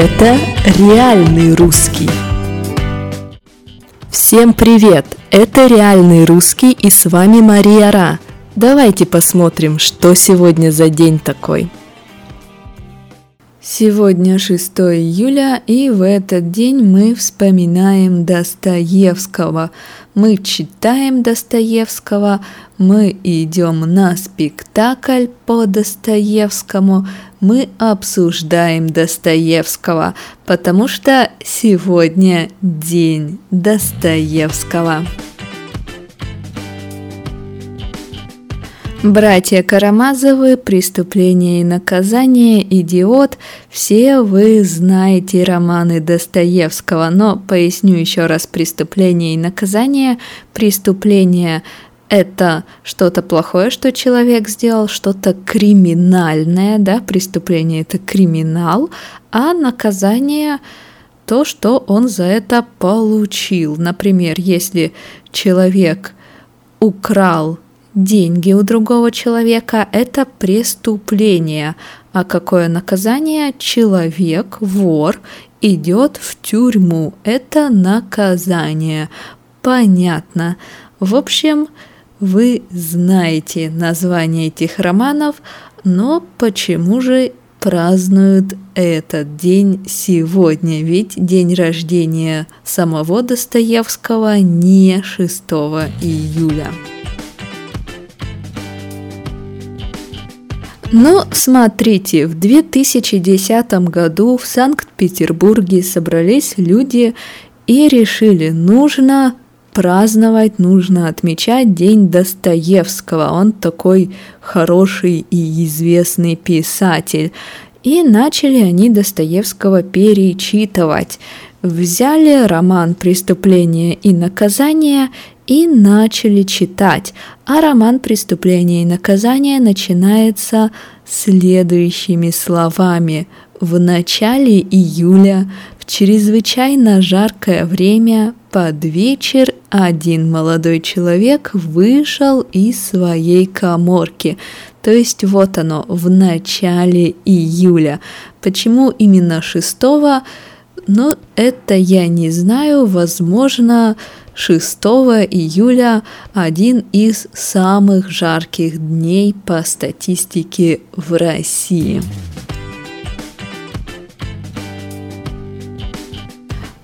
Это реальный русский. Всем привет! Это реальный русский и с вами Мария Ра. Давайте посмотрим, что сегодня за день такой. Сегодня 6 июля, и в этот день мы вспоминаем Достоевского. Мы читаем Достоевского, мы идем на спектакль по Достоевскому, мы обсуждаем Достоевского, потому что сегодня день Достоевского. Братья Карамазовы, «Преступление и наказание», «Идиот» – все вы знаете романы Достоевского, но поясню еще раз «Преступление и наказание». «Преступление» – это что-то плохое, что человек сделал, что-то криминальное, да, преступление – это криминал, а наказание – то, что он за это получил. Например, если человек украл деньги у другого человека – это преступление. А какое наказание? Человек, вор, идет в тюрьму. Это наказание. Понятно. В общем, вы знаете название этих романов, но почему же празднуют этот день сегодня? Ведь день рождения самого Достоевского не 6 июля. Ну, смотрите, в 2010 году в Санкт-Петербурге собрались люди и решили, нужно праздновать, нужно отмечать День Достоевского. Он такой хороший и известный писатель. И начали они Достоевского перечитывать. Взяли роман «Преступление и наказание» и начали читать. А роман «Преступление и наказание» начинается следующими словами. В начале июля, в чрезвычайно жаркое время, под вечер один молодой человек вышел из своей коморки. То есть вот оно, в начале июля. Почему именно 6 но это я не знаю, возможно, 6 июля один из самых жарких дней по статистике в России.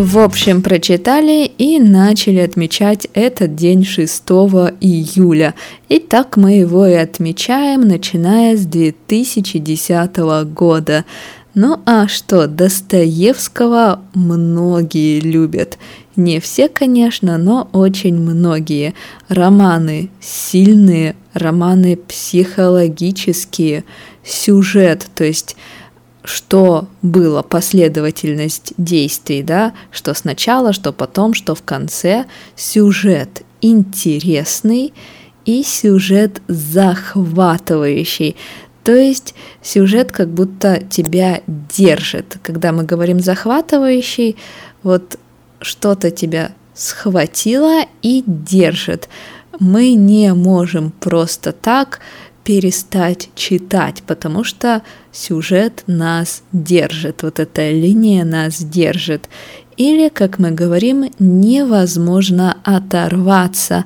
В общем, прочитали и начали отмечать этот день 6 июля. И так мы его и отмечаем, начиная с 2010 года. Ну а что, Достоевского многие любят. Не все, конечно, но очень многие. Романы сильные, романы психологические, сюжет, то есть что было последовательность действий, да, что сначала, что потом, что в конце, сюжет интересный и сюжет захватывающий. То есть сюжет как будто тебя держит. Когда мы говорим захватывающий, вот что-то тебя схватило и держит. Мы не можем просто так перестать читать, потому что сюжет нас держит, вот эта линия нас держит. Или, как мы говорим, невозможно оторваться.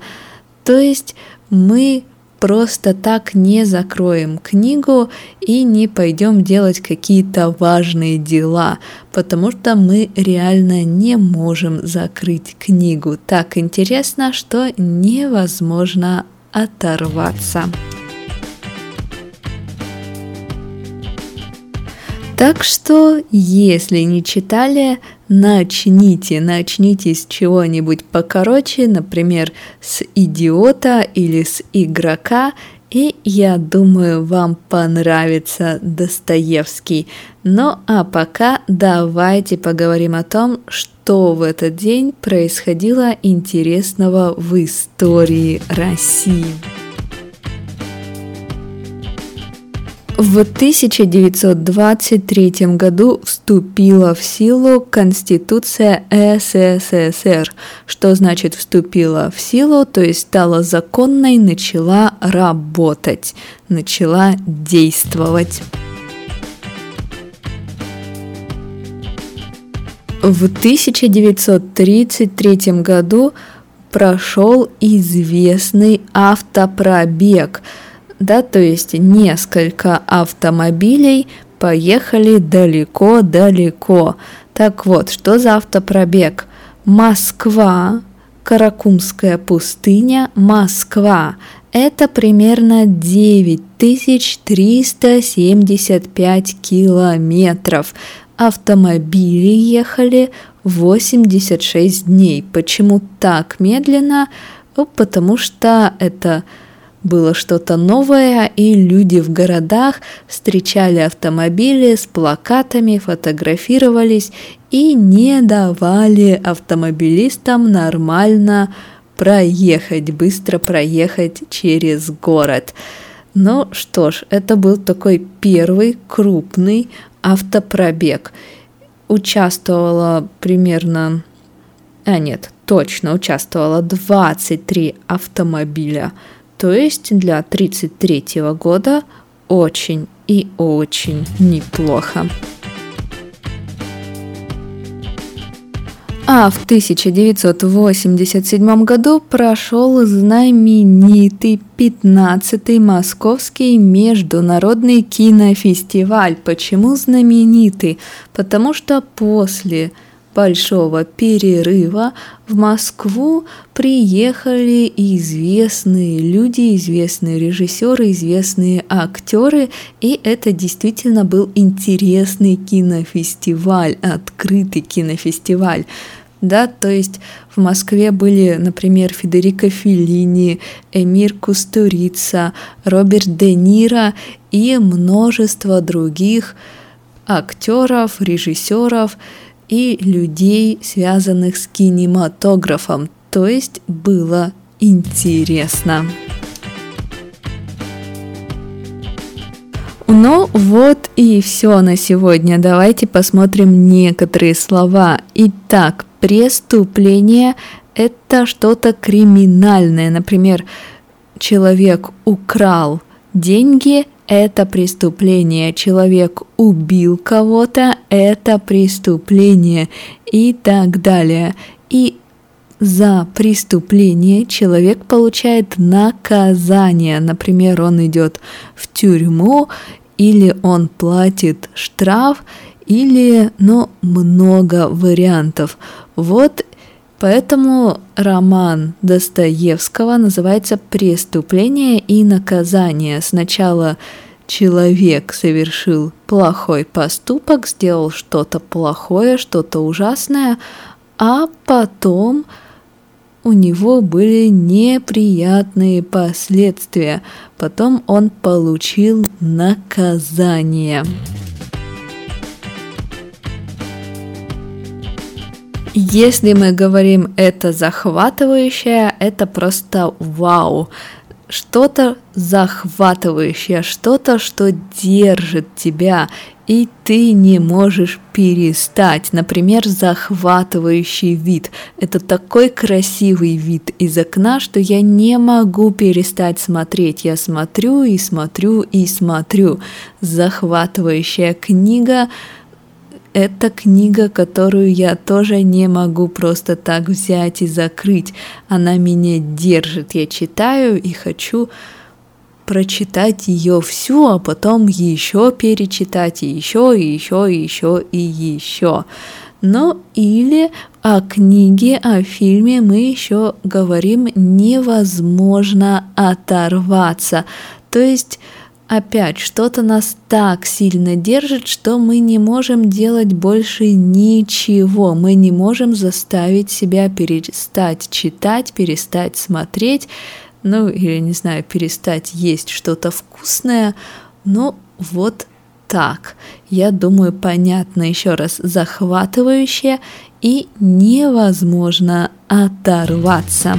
То есть мы просто так не закроем книгу и не пойдем делать какие-то важные дела, потому что мы реально не можем закрыть книгу. Так интересно, что невозможно оторваться. Так что, если не читали, начните, начните с чего-нибудь покороче, например, с идиота или с игрока, и я думаю, вам понравится Достоевский. Ну а пока давайте поговорим о том, что в этот день происходило интересного в истории России. В 1923 году вступила в силу Конституция СССР. Что значит вступила в силу, то есть стала законной, начала работать, начала действовать. В 1933 году прошел известный автопробег, да, то есть несколько автомобилей поехали далеко-далеко. Так вот, что за автопробег? Москва, Каракумская пустыня, Москва. Это примерно 9375 километров. Автомобили ехали 86 дней. Почему так медленно? Ну, потому что это было что-то новое, и люди в городах встречали автомобили с плакатами, фотографировались и не давали автомобилистам нормально проехать, быстро проехать через город. Ну что ж, это был такой первый крупный автопробег. Участвовало примерно... А нет, точно участвовало 23 автомобиля. То есть для 1933 года очень и очень неплохо. А в 1987 году прошел знаменитый 15-й Московский международный кинофестиваль. Почему знаменитый? Потому что после большого перерыва в Москву приехали известные люди, известные режиссеры, известные актеры, и это действительно был интересный кинофестиваль, открытый кинофестиваль. Да, то есть в Москве были, например, Федерико Феллини, Эмир Кустурица, Роберт Де Ниро и множество других актеров, режиссеров и людей, связанных с кинематографом. То есть было интересно. Ну вот и все на сегодня. Давайте посмотрим некоторые слова. Итак, преступление – это что-то криминальное. Например, человек украл деньги – это преступление. Человек убил кого-то – это преступление. И так далее. И за преступление человек получает наказание. Например, он идет в тюрьму или он платит штраф, или, ну, много вариантов. Вот поэтому роман Достоевского называется «Преступление и наказание». Сначала человек совершил плохой поступок, сделал что-то плохое, что-то ужасное, а потом у него были неприятные последствия. Потом он получил наказание. Если мы говорим это захватывающее, это просто вау. Что-то захватывающее, что-то, что держит тебя, и ты не можешь перестать. Например, захватывающий вид. Это такой красивый вид из окна, что я не могу перестать смотреть. Я смотрю и смотрю и смотрю. Захватывающая книга это книга, которую я тоже не могу просто так взять и закрыть. Она меня держит. Я читаю и хочу прочитать ее всю, а потом еще перечитать, и еще, и еще, и еще, и еще. Ну или о книге, о фильме мы еще говорим невозможно оторваться. То есть Опять что-то нас так сильно держит, что мы не можем делать больше ничего. Мы не можем заставить себя перестать читать, перестать смотреть, ну или, не знаю, перестать есть что-то вкусное. Ну вот так. Я думаю, понятно еще раз, захватывающее и невозможно оторваться.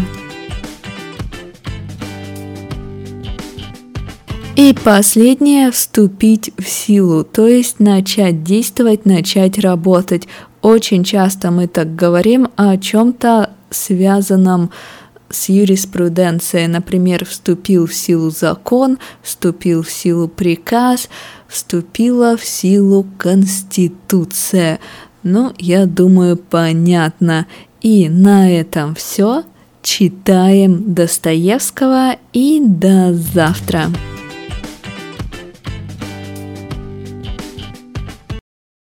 И последнее – вступить в силу, то есть начать действовать, начать работать. Очень часто мы так говорим о чем-то связанном с юриспруденцией. Например, вступил в силу закон, вступил в силу приказ, вступила в силу Конституция. Ну, я думаю, понятно. И на этом все. Читаем Достоевского и до завтра.